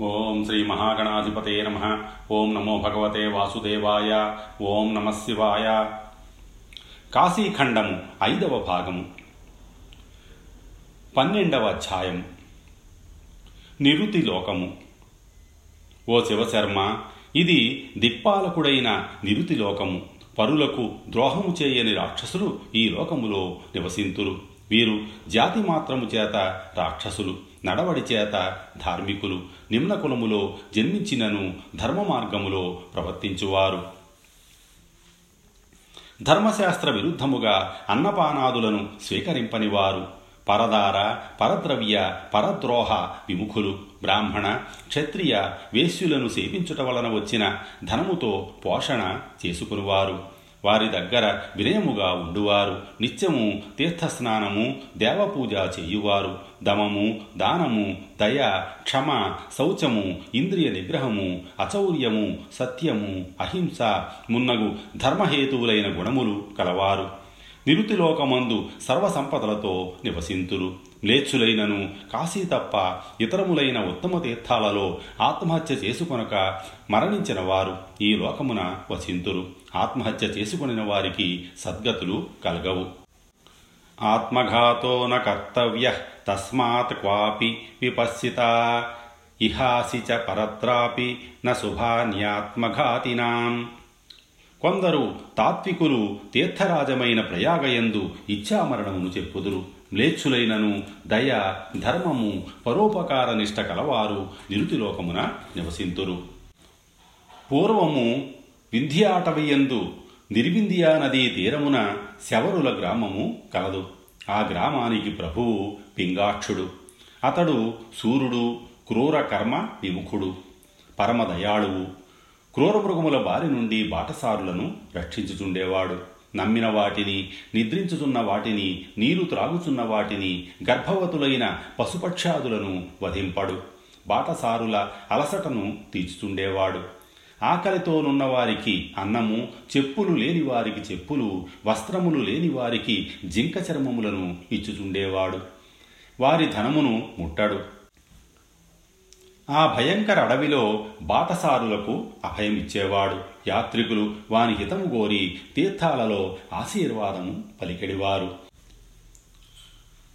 ఓం శ్రీ మహాగణాధిపతే నమ. ఓం నమో భగవతే వాసుదేవాయ. ఓం నమ శివాయ. కాశీఖండము ఐదవ భాగము పన్నెండవ అధ్యాయం. నిరుతి లోకము ఓ శివశర్మ ఇది దిక్పాలకుడైన నిరుతి లోకము పరులకు ద్రోహము చేయని రాక్షసులు ఈ లోకములో నివసింతురు వీరు జాతి మాత్రము చేత రాక్షసులు. నడవడి చేత ధార్మికులు నిమ్న కులములో జన్మించినను ధర్మ మార్గములో ప్రవర్తించువారు. ధర్మశాస్త్ర విరుద్ధముగా అన్నపానాదులను స్వీకరింపనివారు. పరదార పరద్రవ్య పరద్రోహ విముఖులు బ్రాహ్మణ క్షత్రియ వేశ్యులను సేవించుట వలన వచ్చిన ధనముతో పోషణ చేసుకునివారు. వారి దగ్గర వినయముగా ఉండువారు. నిత్యము తీర్థస్నానము దేవపూజ చేయువారు. దమము దానము దయ క్షమ శౌచము ఇంద్రియ నిగ్రహము అచౌర్యము సత్యము అహింస మున్నగు ధర్మహేతువులైన గుణములు కలవారు. నిరుతిలోకమందు సర్వసంపదలతో నివసింతురు. మ్లేచ్చులైనను కాశీ తప్ప ఇతరములైన ఉత్తమ తీర్థాలలో ఆత్మహత్య చేసుకొనక మరణించిన వారు ఈ లోకమున వసింతురు. ఆత్మహత్య చేసుకొనిన వారికి సద్గతులు కలగవు. ఆత్మఘాతో న కర్తవ్య తస్మాత్ క్వాపి విపశ్చిత. ఇహాసి చ పరత్రాపి న శుభాన్యాత్మఘాతినాం. కొందరు తాత్వికులు తీర్థరాజమైన ప్రయాగయందు ఇచ్ఛామరణమును చెప్పుదురు. మ్లేచ్చులైనను దయ ధర్మము పరోపకార నిష్ట కలవారు నిరుతిలోకమున నివసింతురు. పూర్వము వింధ్యాటవియందు నిర్వింధ్యా నదీ తీరమున శవరుల గ్రామము కలదు. ఆ గ్రామానికి ప్రభువు పింగాక్షుడు. అతడు సూర్యుడు క్రూర కర్మ విముఖుడు. పరమదయాళువు క్రూరమృగముల బారి నుండి బాటసారులను రక్షించుచుండేవాడు. నమ్మిన వాటిని నిద్రించుచున్న వాటిని నీరు త్రాగుచున్న వాటిని గర్భవతులైన పశుపక్షాదులను వధింపడు. బాటసారుల అలసటను తీర్చుచుండేవాడు. ఆకలితోనున్న వారికి అన్నము చెప్పులు లేని వారికి చెప్పులు వస్త్రములు లేని వారికి జింక చర్మములను ఇచ్చుచుండేవాడు. వారి ధనమును ముట్టడు. ఆ భయంకర అడవిలో బాటసారులకు అభయమిచ్చేవాడు. యాత్రికులు వాని హితము కోరి తీర్థాలలో ఆశీర్వాదము పలికెడివారు.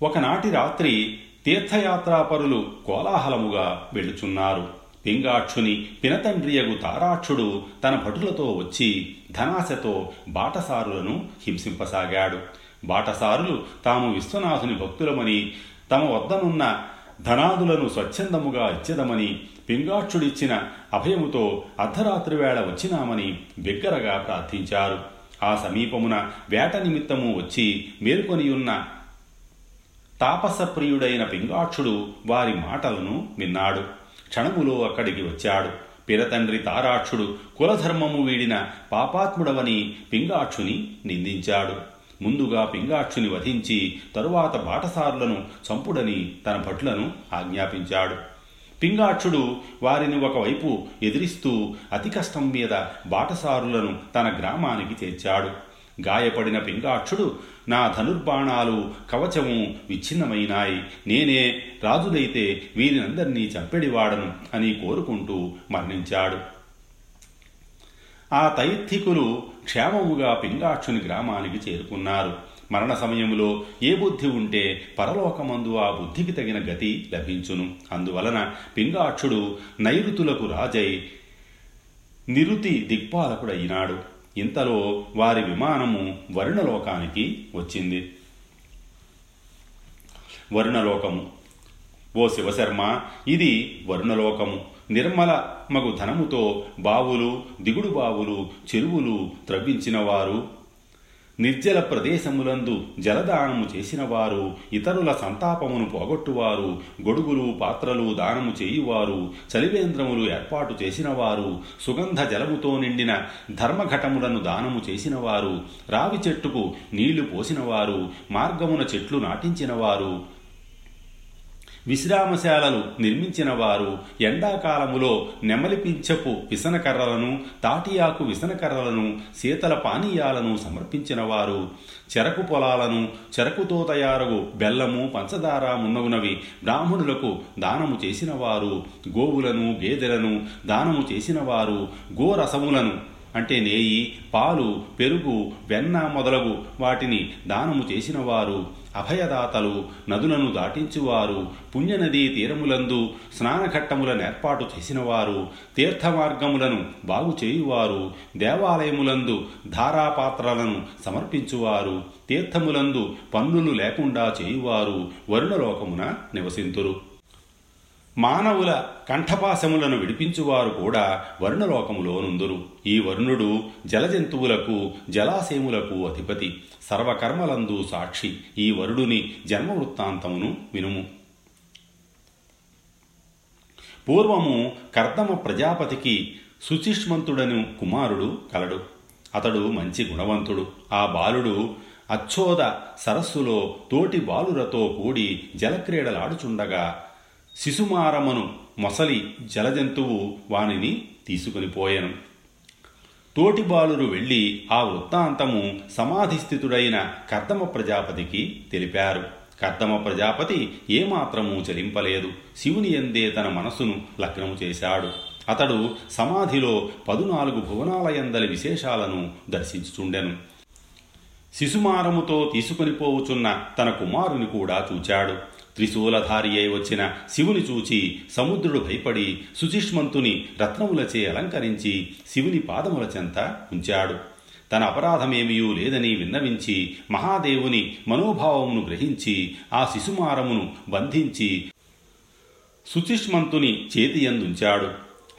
ఒకనాటి రాత్రి తీర్థయాత్రాపరులు కోలాహలముగా వెళుచున్నారు పింగాక్షుని పినతండ్రియగు తారాక్షుడు తన భటులతో వచ్చి ధనాశతో బాటసారులను హింసింపసాగాడు. బాటసారులు తాము విశ్వనాథుని భక్తులమని తమ వద్దనున్న ధనాదులను స్వచ్ఛందముగా ఇచ్చేదమని పింగాక్షుడిచ్చిన అభయముతో అర్ధరాత్రి వేళ వచ్చినామని బిగ్గరగా ప్రార్థించారు. ఆ సమీపమున వేట నిమిత్తము వచ్చి మేల్కొనియున్న తాపసప్రియుడైన పింగాక్షుడు వారి మాటలను విన్నాడు. క్షణములో అక్కడికి వచ్చాడు. పిరతండ్రి తారాక్షుడు కులధర్మము వీడిన పాపాత్ముడవని పింగాక్షుని నిందించాడు. ముందుగా పింగాక్షుని వధించి తరువాత బాటసారులను చంపుడని తన భటులను ఆజ్ఞాపించాడు. పింగాక్షుడు వారిని ఒకవైపు ఎదిరిస్తూ అతి కష్టం మీద బాటసారులను తన గ్రామానికి చేర్చాడు. గాయపడిన పింగాక్షుడు నా ధనుర్బాణాలు కవచము విచ్ఛిన్నమైనాయి. నేనే రాజులైతే వీరినందరినీ చంపెడివాడను అని కోరుకుంటూ మరణించాడు. ఆ తైత్తికులు క్షేమముగా పింగాక్షుని గ్రామానికి చేరుకున్నారు. మరణ సమయంలో ఏ బుద్ధి ఉంటే పరలోకమందు ఆ బుద్ధికి తగిన గతి లభించును. అందువలన పింగాక్షుడు నైరుతులకు రాజై నిరుతి దిక్పాలకుడయినాడు ఇంతలో వారి విమానము వరుణలోకానికి వచ్చింది. వరుణలోకము. ఓ శివశర్మ ఇది వరుణలోకము. నిర్మల మగు ధనముతో బావులు దిగుడు బావులు చెరువులు త్రవ్వించినవారు. నిర్జల ప్రదేశములందు జలదానము చేసినవారు ఇతరుల సంతాపమును పోగొట్టువారు గొడుగులు పాత్రలు దానము చేయువారు చలివేంద్రములు ఏర్పాటు చేసినవారు సుగంధ జలముతో నిండిన ధర్మఘటములను దానము చేసినవారు రావి చెట్టుకు నీళ్ళు పోసినవారు మార్గమున చెట్లు నాటించినవారు. విశ్రామశాలలు నిర్మించిన వారు ఎండాకాలములో నెమలిపించపు విసనకర్రలను తాటియాకు విసనకర్రలను శీతల పానీయాలను సమర్పించిన వారు చెరకు పొలాలను చెరకుతో తయారగు బెల్లము పంచదార మున్నగునవి బ్రాహ్మణులకు దానము చేసిన వారు గోవులను గేదెలను దానము చేసిన వారు గోరసములను అంటే నేయి పాలు పెరుగు వెన్న మొదలగు వాటిని దానము చేసిన వారు అభయదాతలు నదులను దాటించువారు. పుణ్యనదీ తీరములందు స్నానఘట్టములను ఏర్పాటు చేసినవారు. తీర్థమార్గములను బాగు చేయువారు. దేవాలయములందు ధారాపాత్రలను సమర్పించువారు. తీర్థములందు పన్నులు లేకుండా చేయువారు. వరుణలోకమున నివసింతురు. మానవుల కంఠపాశములను విడిపించువారు కూడా వరుణలోకములో నుందురు. ఈ వరుణుడు జలజంతువులకు జలాశయములకు అధిపతి సర్వకర్మలందు సాక్షి. ఈ వరుడుని జన్మ వృత్తాంతమును వినుము. పూర్వము కర్దమ ప్రజాపతికి శుచిష్మంతుడను కుమారుడు కలడు. అతడు మంచి గుణవంతుడు. ఆ బాలుడు అచ్చోద సరస్సులో తోటి బాలురతో కూడి జలక్రీడలాడుచుండగా శిశుమారమను మొసలి జలజంతువు వానిని తీసుకుని పోయెను. తోటి బాలురు వెళ్ళి ఆ వృత్తాంతము సమాధిస్థితుడైన కర్దమ ప్రజాపతికి తెలిపారు. కర్దమ ప్రజాపతి ఏమాత్రము చలింపలేదు. శివుని ఎందే తన మనసును లగ్నము చేశాడు. అతడు సమాధిలో పదునాలుగు భువనాలయందలి విశేషాలను దర్శించుచుండెను. శిశుమారముతో తీసుకుని పోవుచున్న తన కుమారుని కూడా చూచాడు. త్రిశూలధారి అయి వచ్చిన శివుని చూచి సముద్రుడు భయపడి సుచిష్మంతుని రత్నములచే అలంకరించి శివుని పాదముల చెంత ఉంచాడు. తన అపరాధమేమియూ లేదని విన్నవించి మహాదేవుని మనోభావమును గ్రహించి ఆ శిశుమారమును బంధించి సుచిష్మంతుని చేతియందుంచాడు.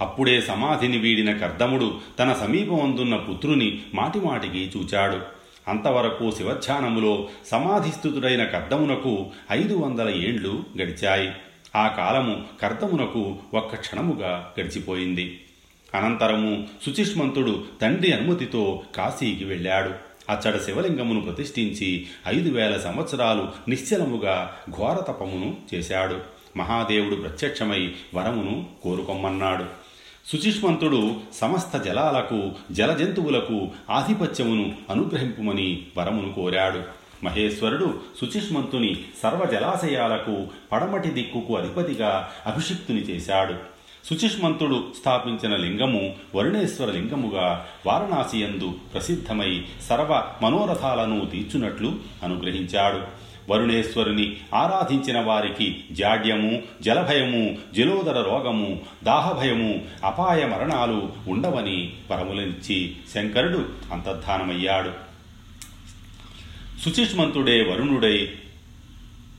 అప్పుడే సమాధిని వీడిన కర్దముడు తన సమీపమందున్న పుత్రుని మాటిమాటికి చూచాడు. అంతవరకు శివధ్యానములో సమాధిస్థితుడైన కర్దమునకు ఐదు వందల ఏండ్లు గడిచాయి. ఆ కాలము కర్దమునకు ఒక్క క్షణముగా గడిచిపోయింది. అనంతరము సుచిష్మంతుడు తండ్రి అనుమతితో కాశీకి వెళ్ళాడు. అచ్చడ శివలింగమును ప్రతిష్ఠించి ఐదు వేల సంవత్సరాలు నిశ్చలముగా ఘోరతపమును చేశాడు. మహాదేవుడు ప్రత్యక్షమై వరమును కోరుకొమ్మన్నాడు. సుచిష్మంతుడు సమస్త జలాలకు జలజంతువులకు ఆధిపత్యమును అనుగ్రహింపుమని వరమును కోరాడు. మహేశ్వరుడు సుచిష్మంతుని సర్వ జలాశయాలకు పడమటి దిక్కుకు అధిపతిగా అభిషిక్తుని చేశాడు. సుచిష్మంతుడు స్థాపించిన లింగము వరుణేశ్వర లింగముగా వారణాసియందు ప్రసిద్ధమై సర్వ మనోరథాలను తీర్చునట్లు అనుగ్రహించాడు. వరుణేశ్వరుని ఆరాధించిన వారికి జాడ్యము జలభయము జలోదర రోగము దాహభయము అపాయ మరణాలు ఉండవని వరములించి శంకరుడు అంతర్ధానమయ్యాడు. సుచిష్మంతుడే వరుణుడై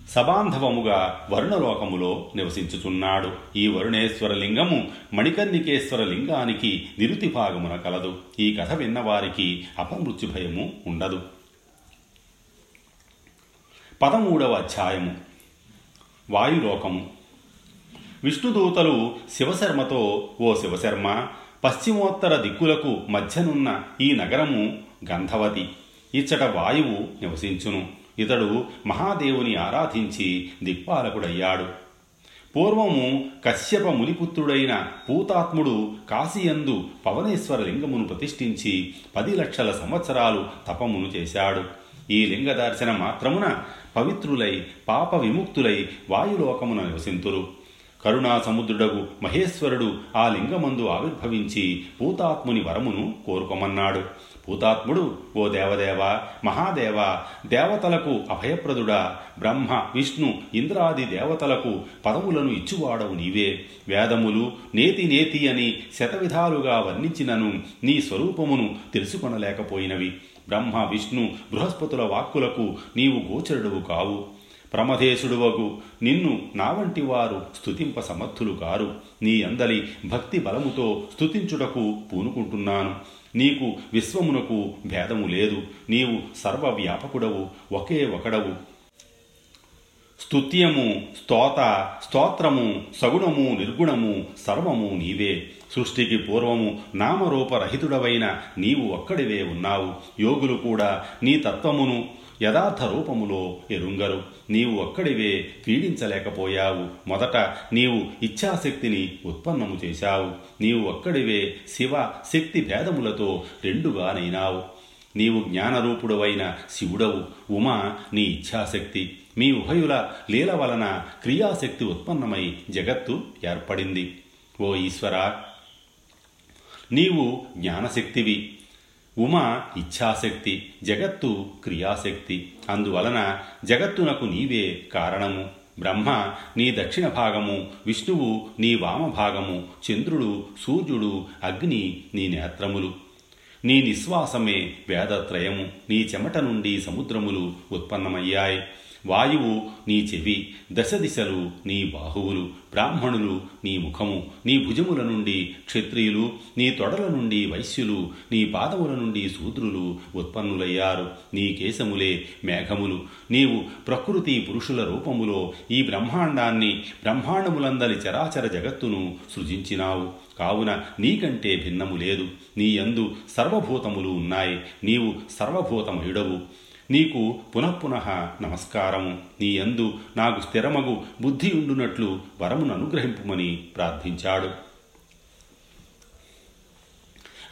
సబాంధవముగా వరుణలోకములో నివసించుచున్నాడు. ఈ వరుణేశ్వర లింగము మణికర్ణికేశ్వర లింగానికి నిరుతి భాగమున కలదు. ఈ కథ విన్నవారికి అపమృత్యు భయము ఉండదు. పదమూడవ అధ్యాయము. వాయులోకము. విష్ణుదూతలు శివశర్మతో ఓ శివశర్మ పశ్చిమోత్తర దిక్కులకు మధ్యనున్న ఈ నగరము గంధవతి. ఇచ్చట వాయువు నివసించును. ఇతడు మహాదేవుని ఆరాధించి దిక్పాలకుడయ్యాడు. పూర్వము కశ్యప మునిపుత్రుడైన పూతాత్ముడు కాశీయందు పవనేశ్వర లింగమును ప్రతిష్ఠించి పది లక్షల సంవత్సరాలు తపమును చేశాడు. ఈ లింగ దర్శన మాత్రమున పవిత్రులై పాప విముక్తులై వాయులోకమున నివసింతురు. కరుణా సముద్రుడగు మహేశ్వరుడు ఆ లింగమందు ఆవిర్భవించి పూతాత్ముని వరమును కోరుకోమన్నాడు. పూతాత్ముడు ఓ దేవదేవ మహాదేవ దేవతలకు అభయప్రదుడా బ్రహ్మ విష్ణు ఇంద్రాది దేవతలకు పదవులను ఇచ్చువాడవు నీవే. వేదములు నేతి నేతి అని శతవిధాలుగా వర్ణించినను నీ స్వరూపమును తెలుసుకొనలేకపోయినవి. బ్రహ్మ విష్ణు బృహస్పతుల వాక్కులకు నీవు గోచరుడువు కావు. ప్రమధేశుడువగు నిన్ను నా వంటి వారు స్తుతింప సమర్థులు కారు. నీ అందలి భక్తి బలముతో స్తుతించుటకు పూనుకుంటున్నాను. నీకు విశ్వమునకు భేదము లేదు. నీవు సర్వవ్యాపకుడవు ఒకే ఒకడవు. స్తుత్యము స్తోత స్తోత్రము సగుణము నిర్గుణము సర్వము నీవే. సృష్టికి పూర్వము నామరూపరహితుడవైన నీవు ఒక్కడివే ఉన్నావు. యోగులు కూడా నీ తత్వమును యథార్థ రూపములో ఎరుంగరు. నీవు ఒక్కడివే పీడించలేకపోయావు. మొదట నీవు ఇచ్ఛాశక్తిని ఉత్పన్నము చేశావు. నీవు ఒక్కడివే శివ శక్తి భేదములతో రెండుగానైనావు. నీవు జ్ఞానరూపుడవైన శివుడవు. ఉమా నీ ఇచ్ఛాశక్తి. మీ ఉభయుల లీల వలన క్రియాశక్తి ఉత్పన్నమై జగత్తు ఏర్పడింది. ఓ ఈశ్వర నీవు జ్ఞానశక్తివి. ఉమ ఇచ్ఛాశక్తి జగత్తు క్రియాశక్తి. అందువలన జగత్తునకు నీవే కారణము. బ్రహ్మ నీ దక్షిణ భాగము విష్ణువు నీ వామభాగము చంద్రుడు సూర్యుడు అగ్ని నీ నేత్రములు. నీ నిశ్వాసమే వేదత్రయము. నీ చెమట నుండి సముద్రములు ఉత్పన్నమయ్యాయి. వాయువు నీ చెవి దశ దిశలు నీ బాహువులు బ్రాహ్మణులు నీ ముఖము నీ భుజముల నుండి క్షత్రియులు నీ తొడల నుండి వైశ్యులు నీ పాదముల నుండి శూద్రులు ఉత్పన్నులయ్యారు. నీ కేశములే మేఘములు. నీవు ప్రకృతి పురుషుల రూపములో ఈ బ్రహ్మాండాన్ని బ్రహ్మాండములందలి చరాచర జగత్తును సృజించినావు. కావున నీకంటే భిన్నము లేదు. నీ యందు సర్వభూతములు ఉన్నాయి. నీవు సర్వభూతమయుడవు. నీకు పునఃపునః నమస్కారము. నీ యందు నాకు స్థిరమగు బుద్ధి ఉండునట్లు వరమును అనుగ్రహింపుమని ప్రార్థించాడు.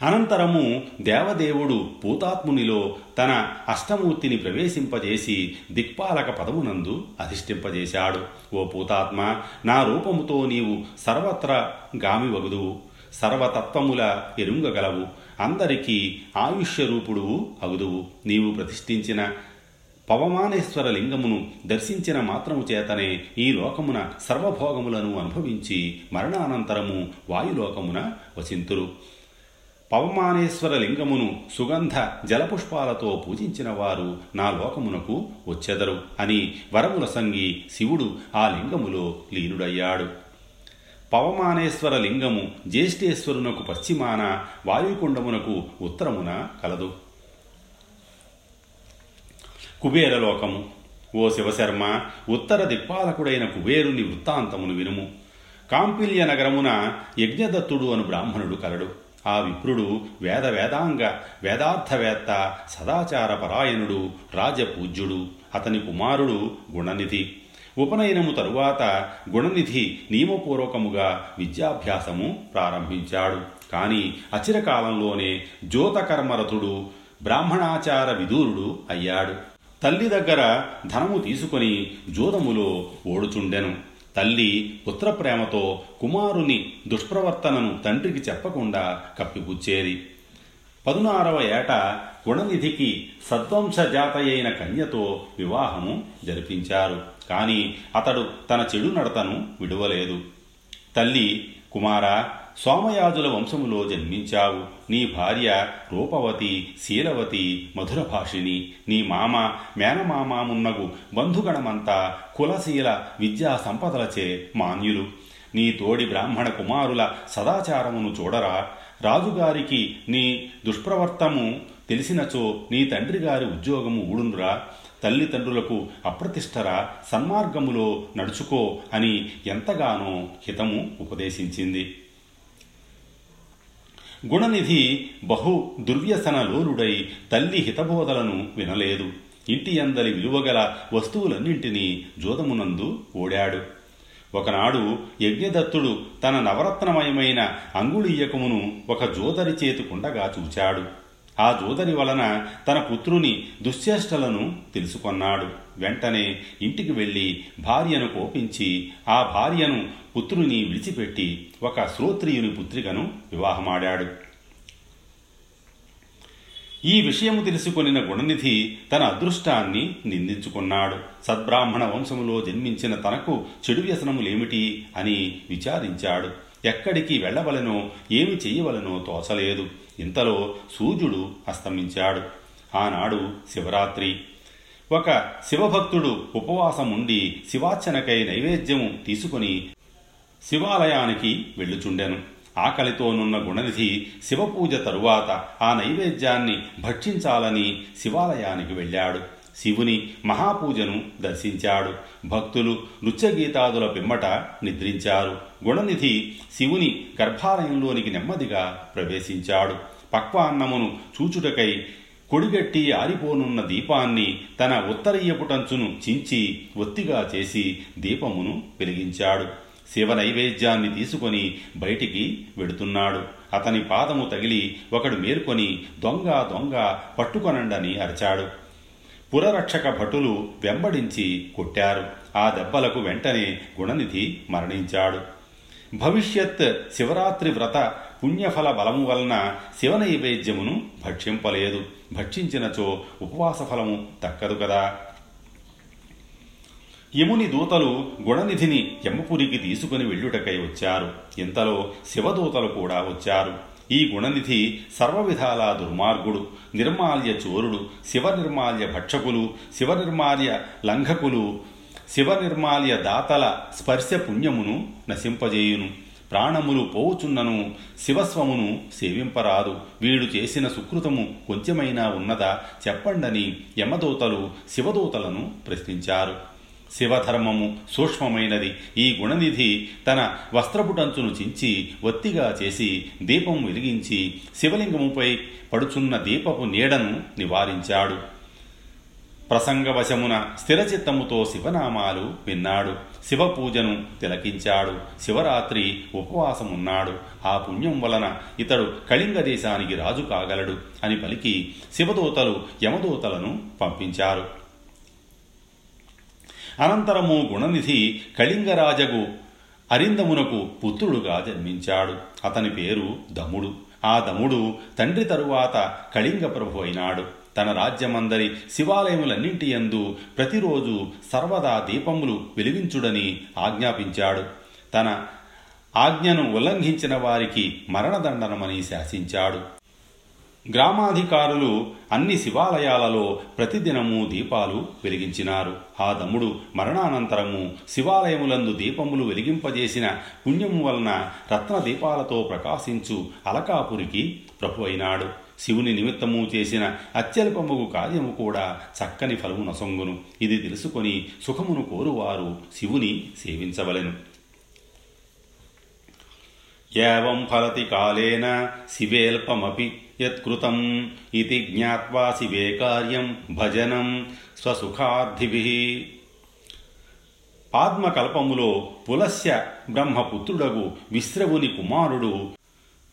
అనంతరము దేవదేవుడు పూతాత్మునిలో తన అష్టమూర్తిని ప్రవేశింపజేసి దిక్పాలక పదమునందు అధిష్ఠింపజేశాడు. ఓ పూతాత్మ నా రూపముతో నీవు సర్వత్ర గామివగుదువు. సర్వతత్వముల ఎరుంగగలవు. అందరికీ ఆయుష్యరూపుడు అగుదువు నీవు ప్రతిష్ఠించిన పవమానేశ్వర లింగమును దర్శించిన మాత్రము చేతనే ఈ లోకమున సర్వభోగములను అనుభవించి మరణానంతరము వాయులోకమున వసింతురు. పవమానేశ్వర లింగమును సుగంధ జలపుష్పాలతో పూజించిన వారు నా లోకమునకు వచ్చెదరు అని వరముల సంగి శివుడు ఆ లింగములో లీనుడయ్యాడు. పవమానేశ్వర లింగము జ్యేష్ఠేశ్వరునకు పశ్చిమాన వాయుకుండమునకు ఉత్తరమున కలదు. కుబేరలోకము ఓ శివశర్మ ఉత్తర దిక్పాలకుడైన కుబేరుని వృత్తాంతమును వినుము. కాంపిల్య నగరమున యజ్ఞదత్తుడు అను బ్రాహ్మణుడు కలడు. ఆ విప్రుడు వేద వేదాంగ వేదార్థవేత్త సదాచార పరాయణుడు రాజపూజ్యుడు అతని కుమారుడు గుణనిధి. ఉపనయనము తరువాత గుణనిధి నియమపూర్వకముగా విద్యాభ్యాసము ప్రారంభించాడు. కానీ అచిరకాలంలోనే జ్యోతకర్మరథుడు బ్రాహ్మణాచార విదూరుడు అయ్యాడు. తల్లి దగ్గర ధనము తీసుకొని జోదములో ఓడుచుండెను. తల్లి పుత్రప్రేమతో కుమారుని దుష్ప్రవర్తనను తండ్రికి చెప్పకుండా కప్పిపుచ్చేది పదునారవ ఏట గుణనిధికి సద్వంశజాతయైన కన్యతో వివాహము జరిపించారు. కానీ అతడు తన చెడు నడతను విడువలేదు. తల్లి కుమారా సోమయాజుల వంశములో జన్మించావు. నీ భార్య రూపవతి శీలవతి మధురభాషిణి. నీ మామ మేనమామామున్నగు బంధుగణమంతా కులశీల విద్యా సంపదలచే మాన్యులు. నీ తోడి బ్రాహ్మణ కుమారుల సదాచారమును చూడరా. రాజుగారికి నీ దుష్ప్రవర్తము తెలిసినచో నీ తండ్రి గారి ఉద్యోగము ఊడునురా. తల్లిదండ్రులకు అప్రతిష్టరా సన్మార్గములో నడుచుకో అని ఎంతగానో హితము ఉపదేశించింది. గుణనిధి బహు దుర్వ్యసన లోలుడై తల్లి హితబోధలను వినలేదు. ఇంటి అందలి విలువగల వస్తువులన్నింటినీ జోదమునందు ఓడాడు. ఒకనాడు యజ్ఞదత్తుడు తన నవరత్నమయమైన అంగుళీయకమును ఒక జోదరి చేతికుండగా చూచాడు. ఆ జోదరి వలన తన పుత్రుని దుశ్చేష్టలను తెలుసుకొన్నాడు. వెంటనే ఇంటికి వెళ్ళి భార్యను కోపించి ఆ భార్యను పుత్రుని విడిచిపెట్టి ఒక శ్రోత్రియుని పుత్రికను వివాహమాడాడు. ఈ విషయము తెలుసుకొనిన గుణనిధి తన అదృష్టాన్ని నిందించుకున్నాడు. సద్బ్రాహ్మణ వంశములో జన్మించిన తనకు చెడు వ్యసనములేమిటి అని విచారించాడు. ఎక్కడికి వెళ్ళవలనో ఏమి చేయవలనో తోచలేదు. ఇంతలో సూర్యుడు అస్తమించాడు. ఆనాడు శివరాత్రి. ఒక శివభక్తుడు ఉపవాసం ఉండి శివార్చనకై నైవేద్యము తీసుకుని శివాలయానికి వెళ్ళుచుండెను. ఆకలితోనున్న గుణనిధి శివపూజ తరువాత ఆ నైవేద్యాన్ని భక్షించాలని శివాలయానికి వెళ్ళాడు. శివుని మహాపూజను దర్శించాడు. భక్తులు నృత్యగీతాదుల పిమ్మట నిద్రించారు. గుణనిధి శివుని గర్భాలయంలోనికి నెమ్మదిగా ప్రవేశించాడు. పక్వాన్నమును చూచుటకై కొడిగట్టి ఆరిపోనున్న దీపాన్ని తన ఉత్తరీయపుటంచును చించి ఒత్తిగా చేసి దీపమును వెలిగించాడు. శివ నైవేద్యాన్ని తీసుకొని బయటికి వెడుతున్నాడు. అతని పాదము తగిలి ఒకడు మేల్కొని దొంగ దొంగ పట్టుకొనండని అరిచాడు. పురరక్షక భటులు వెంబడించి కొట్టారు. ఆ దెబ్బలకు వెంటనే గుణనిధి మరణించాడు. భవిష్యత్ శివరాత్రి వ్రత పుణ్యఫల బలము వలన శివ నైవేద్యమును భక్షింపలేదు. భక్షించినచో ఉపవాస ఫలము దక్కదు కదా. యముని దూతలు గుణనిధిని యమపురికి తీసుకుని వెళ్ళుటకై వచ్చారు. ఇంతలో శివదూతలు కూడా వచ్చారు. ఈ గుణనిధి సర్వవిధాల దుర్మార్గుడు నిర్మాల్య చోరుడు శివ నిర్మాల్య భక్షకులు శివ నిర్మాల్య లంఘకులు శివనిర్మాల్య దాతల స్పర్శ పుణ్యమును నశింపజేయును. ప్రాణములు పోవుచున్నను శివస్వమును సేవింపరాదు. వీడు చేసిన సుకృతము కొంచెమైనా ఉన్నదా చెప్పండని యమదూతలు శివదూతలను ప్రశ్నించారు. శివధర్మము సూక్ష్మమైనది. ఈ గుణనిధి తన వస్త్రపుటంచును చించి ఒత్తిగా చేసి దీపం వెలిగించి శివలింగముపై పడుచున్న దీపపు నీడను నివారించాడు. ప్రసంగవశమున స్థిరచిత్తముతో శివనామాలు విన్నాడు. శివ పూజను తిలకించాడు. శివరాత్రి ఉపవాసమున్నాడు. ఆ పుణ్యం వలన ఇతడు కళింగ దేశానికి రాజు కాగలడు అని పలికి శివదూతలు యమదూతలను పంపించారు. అనంతరము గుణనిధి కళింగరాజగు అరిందమునకు పుత్రుడుగా జన్మించాడు. అతని పేరు దముడు. ఆ దముడు తండ్రి తరువాత కళింగ ప్రభు అయినాడు. తన రాజ్యమందరి శివాలయములన్నింటి యందు ప్రతిరోజు సర్వదా దీపములు వెలిగించుడని ఆజ్ఞాపించాడు. తన ఆజ్ఞను ఉల్లంఘించిన వారికి మరణదండనమని శాసించాడు. గ్రామాధికారులు అన్ని శివాలయాలలో ప్రతిదినము దీపాలు వెలిగించినారు. ఆ దమ్ముడు మరణానంతరము శివాలయములందు దీపములు వెలిగింపజేసిన పుణ్యము వలన రత్న దీపాలతో ప్రకాశించు అలకాపురికి ప్రభు అయినాడు. శివుని నిమిత్తము చేసిన అత్యల్పముగు కార్యము కూడా చక్కని ఫలము నసొంగును. ఇది తెలుసుకొని సుఖమును కోరువారు శివుని సేవించవలెను. ఏవం ఫలతి కాలేన శివేల్పమపి యత్కృతం ఇది జ్ఞావా శివే కార్యం భజనం స్వసుఖార్థిభి ఆత్మకల్పములో పులస్య బ్రహ్మపుత్రుడగు విశ్రవుని కుమారుడు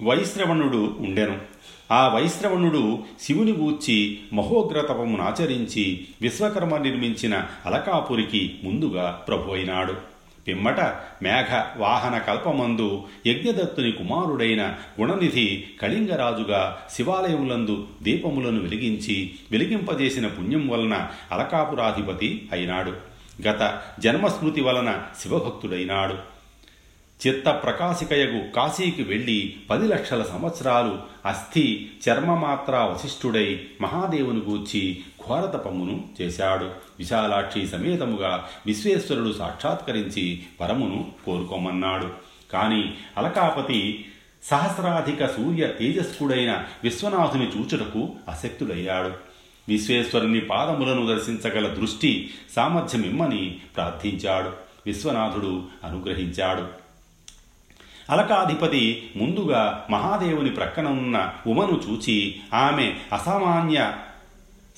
వైశ్రవణుడు ఉండెను. ఆ వైశ్రవణుడు శివుని గూర్చి మహోగ్రతపమునాచరించి విశ్వకర్మ నిర్మించిన అలకాపురికి ముందుగా ప్రభు అయినాడు. పిమ్మట మేఘ వాహన కల్పమందు యజ్ఞదత్తుని కుమారుడైన గుణనిధి కళింగరాజుగా శివాలయములందు దీపములను వెలిగించి వెలిగింపజేసిన పుణ్యం వలన అలకాపురాధిపతి అయినాడు. గత జన్మస్మృతి వలన శివభక్తుడైనాడు. చిత్త ప్రకాశికయగు కాశీకి వెళ్ళి పది లక్షల సంవత్సరాలు అస్థి చర్మమాత్ర వశిష్ఠుడై మహాదేవుని గూర్చి ఘోరతపమును చేశాడు. విశాలాక్షి సమేతముగా విశ్వేశ్వరుడు సాక్షాత్కరించి పరమును కోరుకోమన్నాడు. కాని అలకాపతి సహస్రాధిక సూర్య తేజస్కుడైన విశ్వనాథుని చూచుటకు అశక్తుడయ్యాడు విశ్వేశ్వరుని పాదములను దర్శించగల దృష్టి సామర్థ్యమిమ్మని ప్రార్థించాడు. విశ్వనాథుడు అనుగ్రహించాడు. అలకాధిపతి ముందుగా మహాదేవుని ప్రక్కన ఉన్న ఉమను చూచి ఆమె అసామాన్య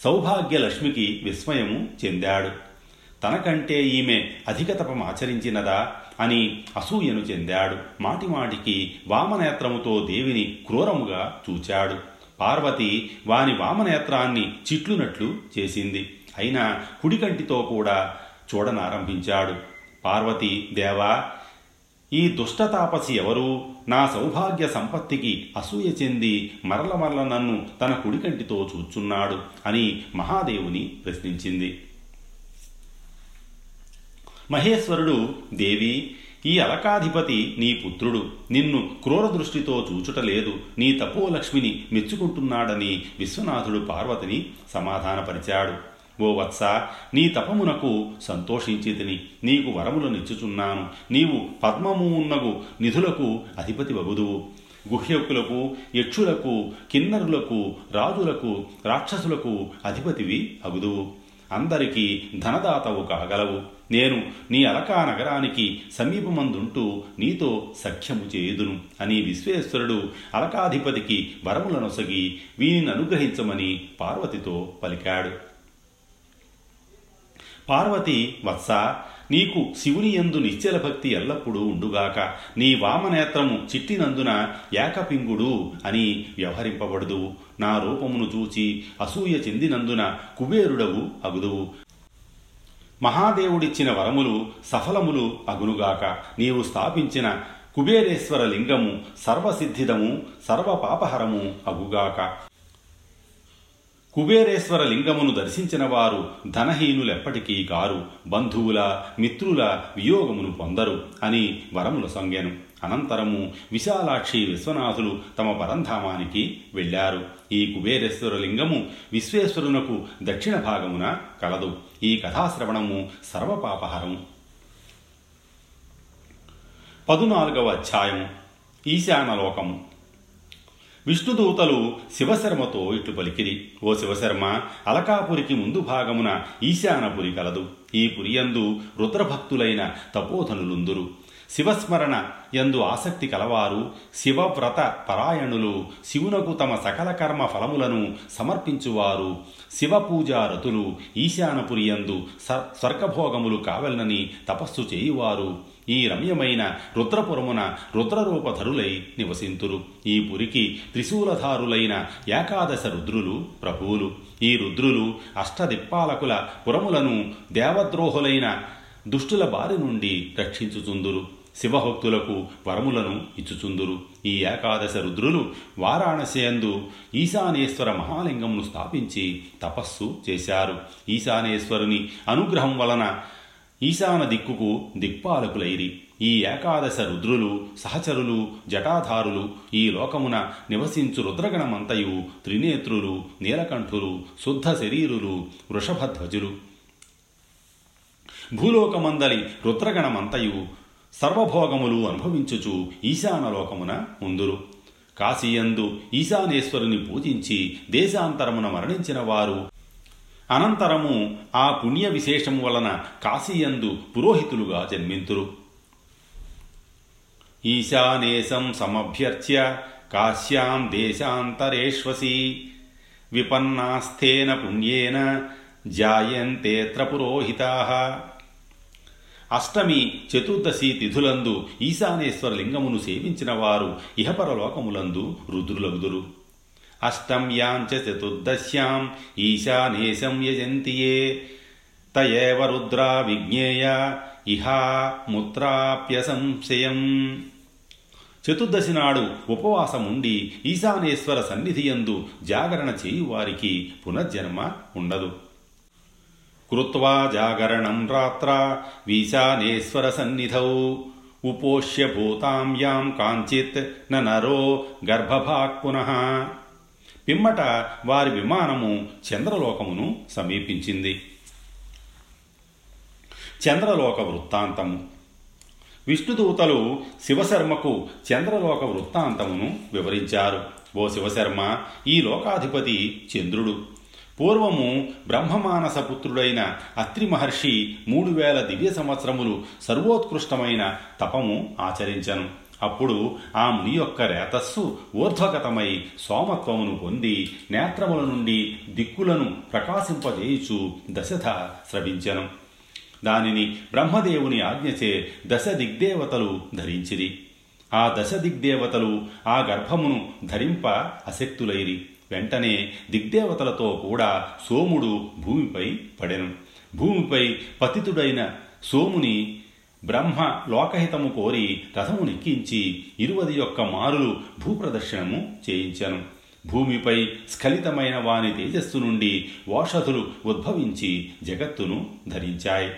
సౌభాగ్యలక్ష్మికి విస్మయము చెందాడు. తనకంటే ఈమె అధిక తపం ఆచరించినదా అని అసూయను చెందాడు. మాటిమాటికి వామనేత్రముతో దేవిని క్రూరముగా చూచాడు. పార్వతి వాని వామనేత్రాన్ని చిట్లునట్లు చేసింది. అయినా కుడికంటితో కూడా చూడనారంభించాడు. పార్వతి దేవా ఈ దుష్టతాపసి ఎవరు? నా సౌభాగ్య సంపత్తికి అసూయ చెంది మరల మరల నన్ను తన కుడికంటితో చూచున్నాడు అని మహాదేవుని ప్రశ్నించింది. మహేశ్వరుడు దేవి ఈ అలకాధిపతి నీ పుత్రుడు. నిన్ను క్రూర దృష్టితో చూచుటలేదు. నీ తపోలక్ష్మిని మెచ్చుకుంటున్నాడని విశ్వనాథుడు పార్వతిని సమాధానపరిచాడు. ఓ వత్స నీ తపమునకు సంతోషించితిని నీకు వరములనిచ్చుచున్నాను నీవు పద్మము ఉన్నగు నిధులకు అధిపతి వగుదువు గుహ్యకులకు యక్షులకు కిన్నరులకు రాజులకు రాక్షసులకు అధిపతివి అగుదువు అందరికీ ధనదాతవు కాగలవు. నేను నీ అలకా నగరానికి సమీపమందుంటూ నీతో సఖ్యము చేయుదును అని విశ్వేశ్వరుడు అలకాధిపతికి వరములనొసగి వీనిని అనుగ్రహించమని పార్వతితో పలికాడు. పార్వతి వత్స నీకు శివుని యందు నిశ్చల భక్తి ఎల్లప్పుడూ ఉండుగాక నీ వామనేత్రము చిట్టినందున ఏకపింగుడు అని వ్యవహరింపబడదు. నా రూపమును చూచి అసూయ చెందినందున కుబేరుడవు అగుదువు. మహాదేవుడిచ్చిన వరములు సఫలములు అగునుగాక నీవు స్థాపించిన కుబేరేశ్వర లింగము సర్వసిద్ధిదము సర్వపాపహరము అగుగాక. కుబేరేశ్వర లింగమును దర్శించిన వారు ధనహీనులెప్పటికీ కారు బంధువుల మిత్రుల వియోగమును పొందరు అని వరముల సొంగెను. అనంతరము విశాలాక్షి విశ్వనాథులు తమ పరంధామానికి వెళ్ళారు. ఈ కుబేరేశ్వర లింగము విశ్వేశ్వరునకు దక్షిణ భాగమున కలదు. ఈ కథాశ్రవణము సర్వపాపహరం పదునాలుగవ అధ్యాయం ఈశానలోకము. విష్ణుదూతలు శివశర్మతో ఇట్లు పలికిరి. ఓ శివశర్మ అలకాపురికి ముందు భాగమున ఈశానపురి కలదు. ఈ పురియందు రుద్రభక్తులైన తపోధనులుందురు. శివస్మరణ యందు ఆసక్తి కలవారు. శివవ్రత పరాయణులు. శివునకు తమ సకల కర్మ ఫలములను సమర్పించువారు. శివపూజారతులు ఈశానపురియందు స్వర్గభోగములు కావలనని తపస్సు చేయువారు. ఈ రమ్యమైన రుద్రపురమున రుద్రరూపధరులై నివసింతురు. ఈ పురికి త్రిశూలధారులైన ఏకాదశ రుద్రులు ప్రభువులు. ఈ రుద్రులు అష్టదిప్పాలకుల పురములను దేవద్రోహులైన దుష్టుల బారి నుండి రక్షించుచుందురు. శివభక్తులకు వరములను ఇచ్చుచుందురు. ఈ ఏకాదశ రుద్రులు వారాణసియందు ఈశానేశ్వర మహాలింగమును స్థాపించి తపస్సు చేశారు. ఈశానేశ్వరుని అనుగ్రహం వలన ఈశాన దిక్కుకు దిక్పాలకులైరి. ఈ ఏకాదశ రుద్రులు సహచరులు జటాధారులు ఈ లోకమున నివసించు రుద్రగణమంతయు త్రినేత్రులు నీలకంఠులు శుద్ధ శరీరులు వృషభధ్వజులు. భూలోకమందలి రుద్రగణమంతయు సర్వభోగములు అనుభవించుచు ఈశానలోకమున ఉందురు. కాశీయందు ఈశానేశ్వరుని పూజించి దేశాంతరమున మరణించిన వారు అనంతరము ఆ పుణ్య విశేషము వలన కాశీయందు పురోహితులుగా జన్మింతురు. ఈశానేశం సమభ్యర్చ్య కాశ్యాం దేశాంతరేష్వసి విపన్నాస్థేన పుణ్యేన జాయంతేత్ర పురోహితా. అష్టమి చతుర్దశి తిథులందు ఈశానేశ్వర లింగమును సేవించిన వారు ఇహపరలోకములందు రుద్రులగుదురు. అష్టమ్యాంచ చతుర్దశ్యాం ఈశానేశం యజంతి ఏ. తయేవ రుద్రా విజ్ఞేయ ఇహా ముత్రాప్యసంశయం. చతుర్దశి నాడు ఉపవాసం ఉండి ఈశానేశ్వర సన్నిధియందు జాగరణ చేయువారికి పునర్జన్మ ఉండదు కృత్వా జాగరణం రాత్ర వీశానేశ్వర సన్నిధౌ. ఉపోష్య భూతాంయాం కాంచిత్ నరో గర్భభాక్ పునః. పిమ్మట వారి విమానము చంద్రలోకమును సమీపించింది. చంద్రలోక వృత్తాంతము. విష్ణుదూతలు శివశర్మకు చంద్రలోక వృత్తాంతమును వివరించారు. ఓ శివశర్మ ఈ లోకాధిపతి చంద్రుడు. పూర్వము బ్రహ్మమానస పుత్రుడైన అత్రి మహర్షి మూడు వేల దివ్య సంవత్సరములు సర్వోత్కృష్టమైన తపము ఆచరించను. అప్పుడు ఆ ముని యొక్క రేతస్సు ఊర్ధ్వగతమై సోమత్వమును పొంది నేత్రముల నుండి దిక్కులను ప్రకాశింపజేయుచు దశధ స్రవించను. దానిని బ్రహ్మదేవుని ఆజ్ఞచే దశ దిగ్దేవతలు ధరించిరి. ఆ దశ దిగ్దేవతలు ఆ గర్భమును ధరింప అశక్తులైరి. వెంటనే దిగ్దేవతలతో కూడా సోముడు భూమిపై పడెను. భూమిపై పతితుడైన సోముని బ్రహ్మ లోకహితము కోరి రథము నెక్కించి ఇరువది యొక్క మారులు భూప్రదర్శనము చేయించను. భూమిపై స్ఖలితమైన వాని తేజస్సు నుండి ఓషధులు ఉద్భవించి జగత్తును ధరించాయి.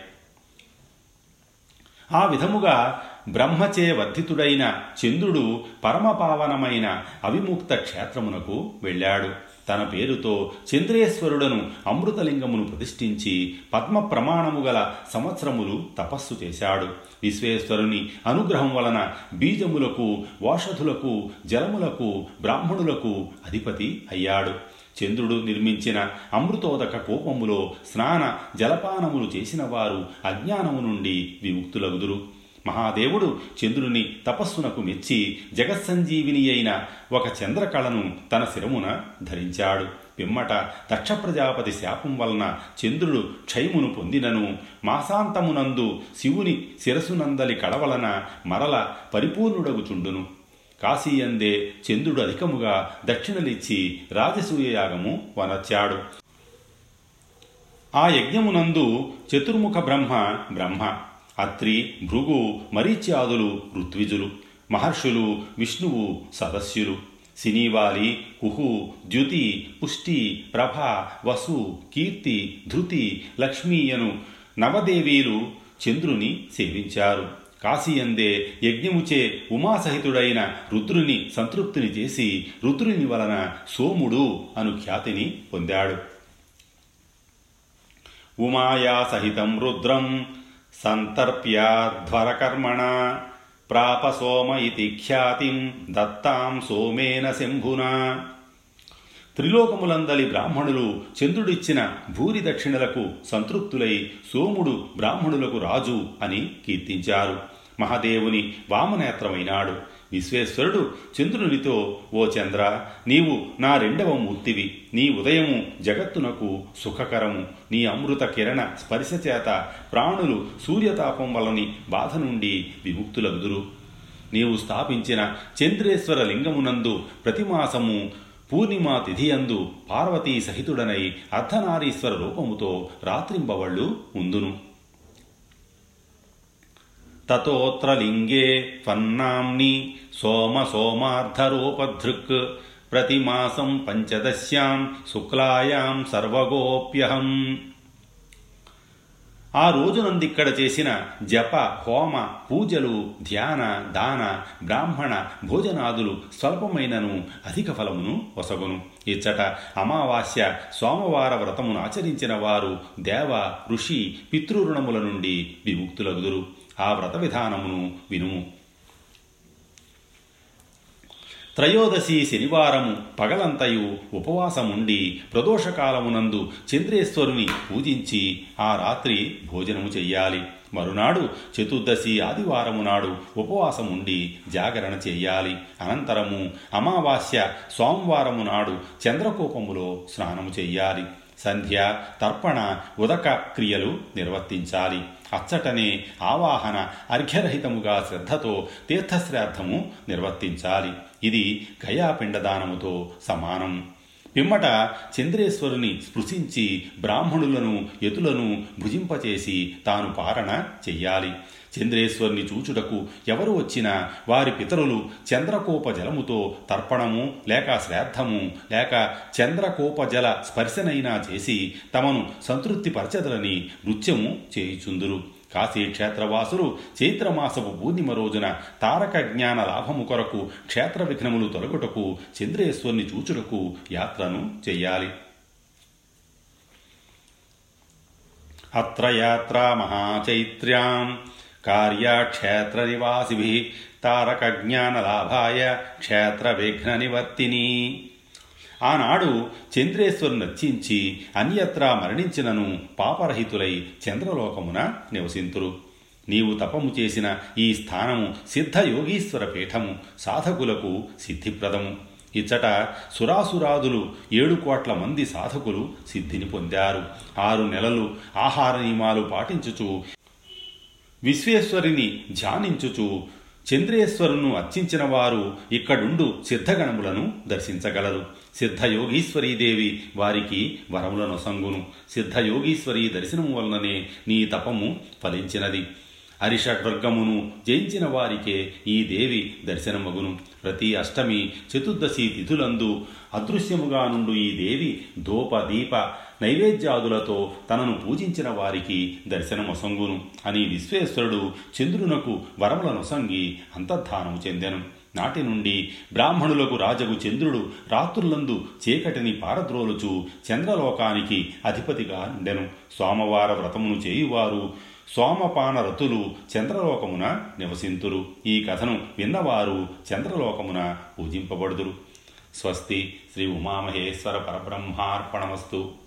ఆ విధముగా బ్రహ్మచే వర్ధితుడైన చంద్రుడు పరమపావనమైన అవిముక్త క్షేత్రమునకు వెళ్ళాడు. తన పేరుతో చంద్రేశ్వరుడను అమృతలింగమును ప్రతిష్ఠించి పద్మ ప్రమాణము గల సంవత్సరములు తపస్సు చేశాడు. విశ్వేశ్వరుని అనుగ్రహం వలన బీజములకు ఓషధులకు జలములకు బ్రాహ్మణులకు అధిపతి అయ్యాడు. చంద్రుడు నిర్మించిన అమృతోదక కోపములో స్నాన జలపానములు చేసిన వారు అజ్ఞానము నుండి విముక్తులగుదురు. మహాదేవుడు చంద్రుని తపస్సునకు మెచ్చి జగత్సంజీవిని అయిన ఒక చంద్రకళను తన శిరమున ధరించాడు. పిమ్మట దక్ష ప్రజాపతి శాపం వలన చంద్రుడు క్షయమును పొందినను. మాసాంతమునందు శివుని శిరసునందలి కడవలన మరల పరిపూర్ణుడగుచుండును. కాశీయందే చంద్రుడు అధికముగా దక్షిణలిచ్చి రాజసూయయాగము వనర్చాడు. ఆ యజ్ఞమునందు చతుర్ముఖ బ్రహ్మ బ్రహ్మ అత్రి భృగు మరీచ్యాదులు ఋత్విజులు మహర్షులు విష్ణువు సదస్యులు సినీవాలి కుహు ద్యుతి పుష్టి ప్రభ వసు కీర్తి ధృతి లక్ష్మీయను నవదేవీలు చంద్రుని సేవించారు. కాశీయందే యజ్ఞముచే ఉమాసహితుడైన రుద్రుని సంతృప్తిని చేసి రుద్రుని వలన సోముడు అను ఖ్యాతిని పొందాడు. ఉమాయా సహితం రుద్రం సంతర్ప్యాధ్వరకర్మణ ప్రాప సోమ ఇతి ఖ్యాతిం దత్తాం సోమేన శంభున. త్రిలోకములందలి బ్రాహ్మణులు చంద్రుడిచ్చిన భూరి దక్షిణలకు సంతృప్తులై సోముడు బ్రాహ్మణులకు రాజు అని కీర్తించారు. మహాదేవుని వామనేత్రమైనాడు. విశ్వేశ్వరుడు చంద్రునితో ఓ చంద్ర నీవు నా రెండవ మూర్తివి. నీ ఉదయము జగత్తునకు సుఖకరము. నీ అమృత కిరణ స్పర్శ చేత ప్రాణులు సూర్యతాపం వలని బాధ నుండి విముక్తులగుదురు. నీవు స్థాపించిన చంద్రేశ్వర లింగమునందు ప్రతిమాసము పూర్ణిమా తిథియందు పార్వతీ సహితుడనై అర్ధనారీశ్వర రూపముతో రాత్రింబవళ్ళు ఉందును. తతోత్ర లింగే ఫన్నాంని సోమ సోమార్ధరూపధృక్ ప్రతిమాసం పంచదశ్యాం శుక్లాయాం సర్వగోప్యహం. ఆ రోజునందిక్కడ చేసిన జప హోమ పూజలు ధ్యాన దాన బ్రాహ్మణ భోజనాదులు స్వల్పమైనను అధిక ఫలమును వసగును. ఇచ్చట అమావాస్య సోమవార వ్రతమును ఆచరించిన వారు దేవ ఋషి పితృరుణముల నుండి విముక్తులగుదురు. ఆ వ్రత విధానమును వినుము త్రయోదశి శనివారము పగలంతయు ఉపవాసముండి ప్రదోషకాలమునందు చంద్రేశ్వరుని పూజించి ఆ రాత్రి భోజనము చెయ్యాలి. మరునాడు చతుర్దశి ఆదివారము నాడు ఉపవాసముండి జాగరణ చెయ్యాలి. అనంతరము అమావాస్య సోమవారము నాడు చంద్రకోపములో స్నానము చెయ్యాలి. సంధ్య తర్పణ ఉదక క్రియలు నిర్వర్తించాలి. అచ్చటనే ఆవాహన అర్ఘ్యరహితముగా శ్రద్ధతో తీర్థశ్రాద్ధము నిర్వర్తించాలి. ఇది గయాపిండదానముతో సమానం. పిమ్మట చంద్రేశ్వరుని స్పృశించి బ్రాహ్మణులను యతులను భుజింపచేసి తాను పారణ చెయ్యాలి. చంద్రేశ్వరుని చూచుటకు ఎవరు వచ్చినా వారి పితరులు చంద్రకోప జలముతో తర్పణము లేక శ్రాద్ధము లేక చంద్రకోప జల స్పర్శనైనా చేసి తమను సంతృప్తిపరచదలని నృత్యము చేయుచుందురు. కాశీక్షేత్రవాసులు చైత్రమాసపు పూర్ణిమ రోజున తారక జ్ఞాన లాభము కొరకు క్షేత్ర విఘ్నములు తొలగుటకు చంద్రేశ్వరుని చూచుటకు యాత్రను చెయ్యాలి. అత్ర యాత్రా మహాచైత్ర్యాం. కార్యాక్షేత్ర నివాసిభి తారక జ్ఞాన లాభాయ క్షేత్ర విఘ్న నివర్తిని ఆనాడు చంద్రేశ్వరుని రచించి అన్యత్రా మరణించినను పాపరహితులై చంద్రలోకమున నివసింతురు. నీవు తపము చేసిన ఈ స్థానము సిద్ధ యోగీశ్వర పీఠము సాధకులకు సిద్ధిప్రదము. ఇచ్చట సురాసురాదులు ఏడు కోట్ల మంది సాధకులు సిద్ధిని పొందారు. ఆరు నెలలు ఆహార నియమాలు పాటించుచు విశ్వేశ్వరిని ధ్యానించుచు చంద్రేశ్వరును అర్చించిన వారు ఇక్కడుండు సిద్ధగణములను దర్శించగలరు. సిద్ధయోగీశ్వరీదేవి వారికి వరములను సంగును సిద్ధయోగీశ్వరి దర్శనము వలననే నీ తపము ఫలించినది. అరిషడ్వర్గమును జయించిన వారికే ఈ దేవి దర్శనమగును. ప్రతి అష్టమి చతుర్దశి తిథులందు అదృశ్యముగా నుండు ఈ దేవి ధూప దీప నైవేద్యాదులతో తనను పూజించిన వారికి దర్శనమొసంగును అని విశ్వేశ్వరుడు చంద్రునకు వరములనొసంగి అంతర్ధానము చెందెను. నాటి నుండి బ్రాహ్మణులకు రాజగు చంద్రుడు రాత్రులందు చీకటిని పారద్రోలుచు చంద్రలోకానికి అధిపతిగా ఉండెను. సోమవార వ్రతమును చేయువారు సోమపాన రతులు చంద్రలోకమున నివసింతురు. ఈ కథను విన్నవారు చంద్రలోకమున పూజింపబడుదురు. స్వస్తి శ్రీ ఉమామహేశ్వర పరబ్రహ్మార్పణమస్తు.